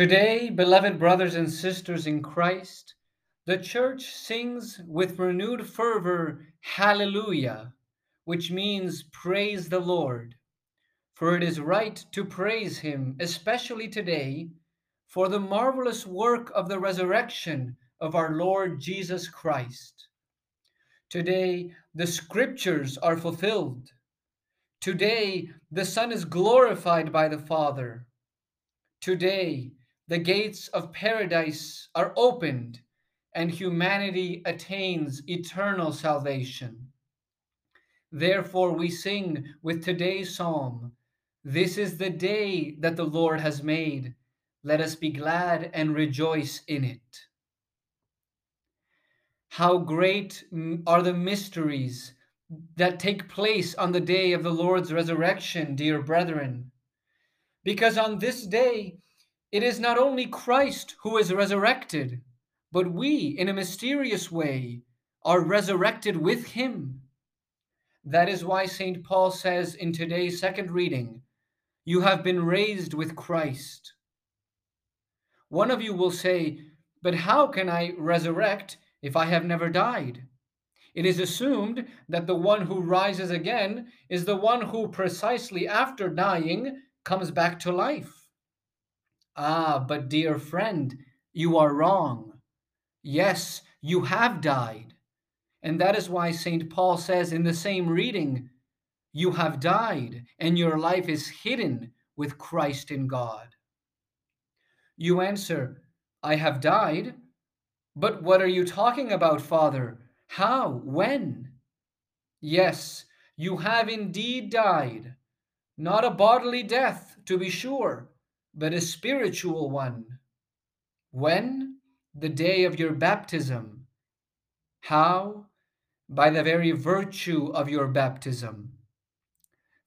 Today, beloved brothers and sisters in Christ, the church sings with renewed fervor, Hallelujah, which means praise the Lord. For it is right to praise him, especially today, for the marvelous work of the resurrection of our Lord Jesus Christ. Today, the scriptures are fulfilled. Today, the Son is glorified by the Father. Today, the gates of paradise are opened and humanity attains eternal salvation. Therefore, we sing with today's psalm This is the day that the Lord has made. Let us be glad and rejoice in it. How great are the mysteries that take place on the day of the Lord's resurrection, dear brethren. Because on this day, it is not only Christ who is resurrected, but we, in a mysterious way, are resurrected with him. That is why St. Paul says in today's second reading, You have been raised with Christ. One of you will say, But how can I resurrect if I have never died? It is assumed that the one who rises again is the one who, precisely after dying, comes back to life. Ah, but dear friend, you are wrong. Yes, you have died. And that is why St. Paul says in the same reading, You have died, and your life is hidden with Christ in God. You answer, I have died. But what are you talking about, Father? How? When? Yes, you have indeed died. Not a bodily death, to be sure, but a spiritual one. When? The day of your baptism. How? By the very virtue of your baptism.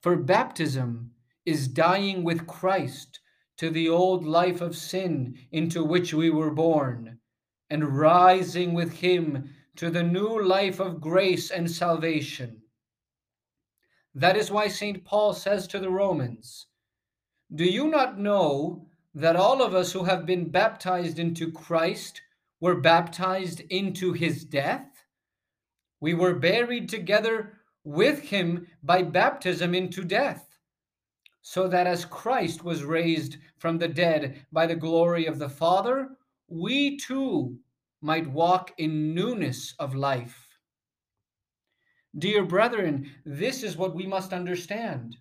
For baptism is dying with Christ to the old life of sin into which we were born, and rising with him to the new life of grace and salvation. That is why St. Paul says to the Romans, do you not know that all of us who have been baptized into Christ were baptized into his death? We were buried together with him by baptism into death, so that as Christ was raised from the dead by the glory of the Father, we too might walk in newness of life. Dear brethren, this is what we must understand.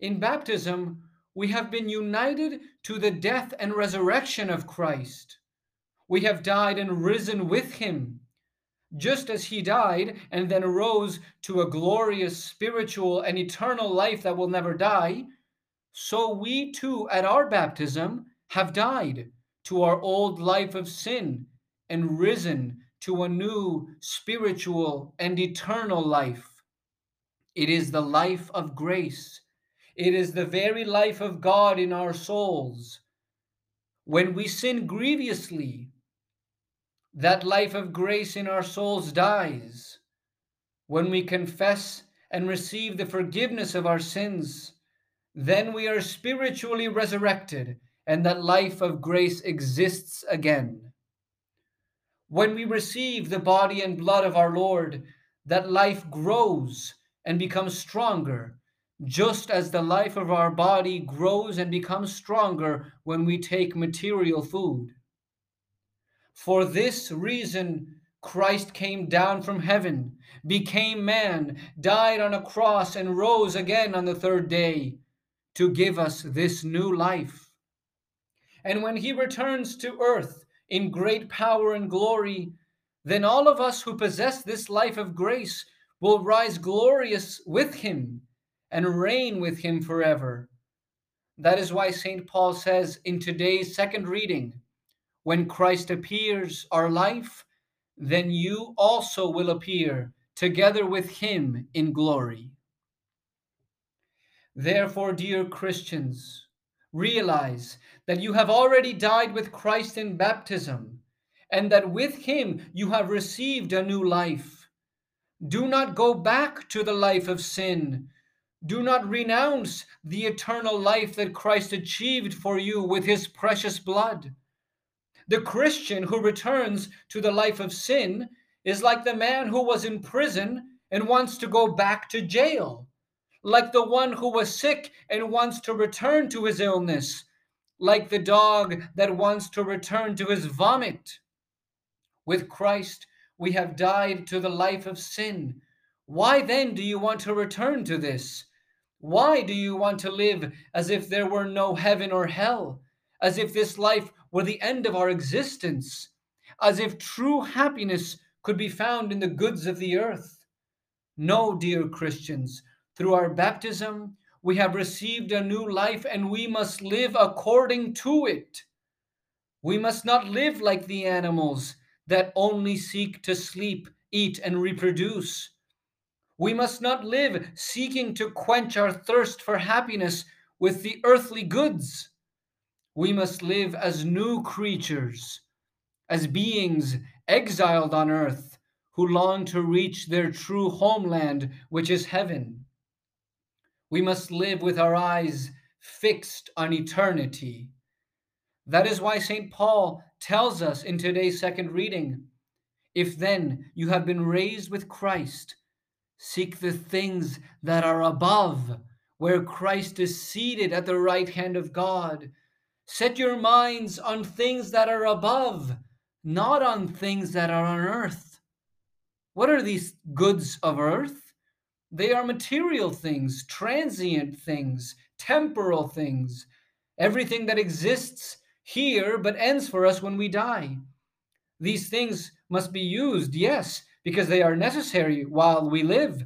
In baptism, we have been united to the death and resurrection of Christ. We have died and risen with him. Just as he died and then rose to a glorious spiritual and eternal life that will never die, so we too at our baptism have died to our old life of sin and risen to a new spiritual and eternal life. It is the life of grace it is the very life of God in our souls. When we sin grievously, that life of grace in our souls dies. When we confess and receive the forgiveness of our sins, then we are spiritually resurrected and that life of grace exists again. When we receive the body and blood of our Lord, that life grows and becomes stronger just as the life of our body grows and becomes stronger when we take material food. For this reason, Christ came down from heaven, became man, died on a cross, and rose again on the third day to give us this new life. And when he returns to earth in great power and glory, then all of us who possess this life of grace will rise glorious with him and reign with him forever. That is why St. Paul says in today's second reading when Christ appears, our life, then you also will appear together with him in glory. Therefore, dear Christians, realize that you have already died with Christ in baptism, and that with him you have received a new life. Do not go back to the life of sin Do not renounce the eternal life that Christ achieved for you with his precious blood. The Christian who returns to the life of sin is like the man who was in prison and wants to go back to jail, like the one who was sick and wants to return to his illness, like the dog that wants to return to his vomit. With Christ, we have died to the life of sin. Why then do you want to return to this? Why do you want to live as if there were no heaven or hell? As if this life were the end of our existence? As if true happiness could be found in the goods of the earth? No, dear Christians, through our baptism, we have received a new life and we must live according to it. We must not live like the animals that only seek to sleep, eat, and reproduce. We must not live seeking to quench our thirst for happiness with the earthly goods. We must live as new creatures, as beings exiled on earth who long to reach their true homeland, which is heaven. We must live with our eyes fixed on eternity. That is why St. Paul tells us in today's second reading if then you have been raised with Christ, Seek the things that are above, where Christ is seated at the right hand of God. Set your minds on things that are above, not on things that are on earth. What are these goods of earth? They are material things, transient things, temporal things, everything that exists here but ends for us when we die. These things must be used, yes, because they are necessary while we live.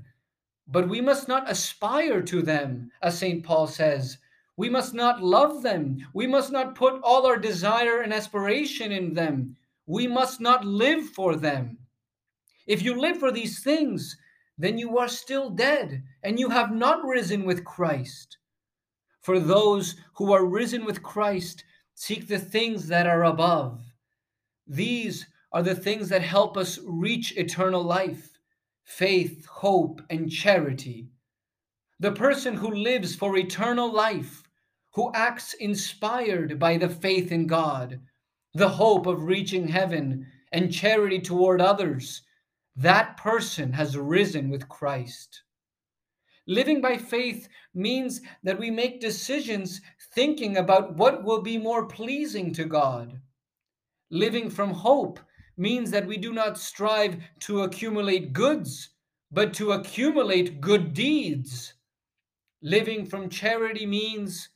But we must not aspire to them, as St. Paul says. We must not love them. We must not put all our desire and aspiration in them. We must not live for them. If you live for these things, then you are still dead and you have not risen with Christ. For those who are risen with Christ seek the things that are above. These are the things that help us reach eternal life faith, hope, and charity. The person who lives for eternal life, who acts inspired by the faith in God, the hope of reaching heaven, and charity toward others, that person has risen with Christ. Living by faith means that we make decisions thinking about what will be more pleasing to God. Living from hope means that we do not strive to accumulate goods, but to accumulate good deeds. Living from charity means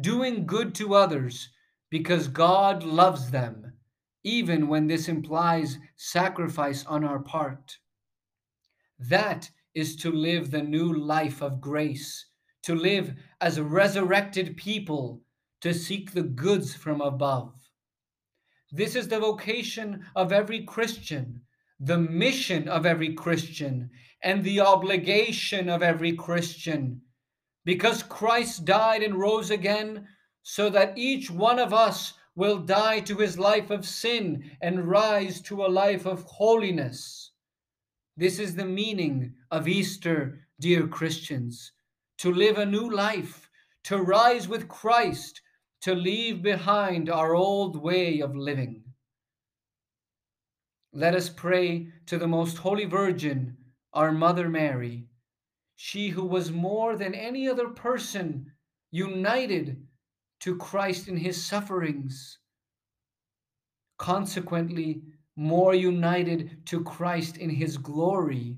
doing good to others because God loves them, even when this implies sacrifice on our part. That is to live the new life of grace, to live as resurrected people, to seek the goods from above. This is the vocation of every Christian, the mission of every Christian, and the obligation of every Christian. Because Christ died and rose again, so that each one of us will die to his life of sin and rise to a life of holiness. This is the meaning of Easter, dear Christians to live a new life, to rise with Christ to leave behind our old way of living. Let us pray to the Most Holy Virgin, our Mother Mary, she who was more than any other person united to Christ in his sufferings, consequently, more united to Christ in his glory.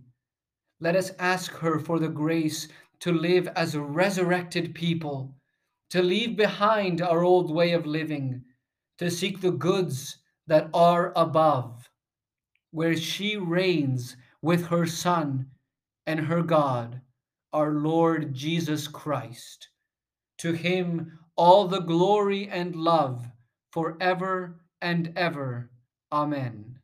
Let us ask her for the grace to live as a resurrected people to leave behind our old way of living, to seek the goods that are above, where she reigns with her Son and her God, our Lord Jesus Christ. To him all the glory and love forever and ever. Amen.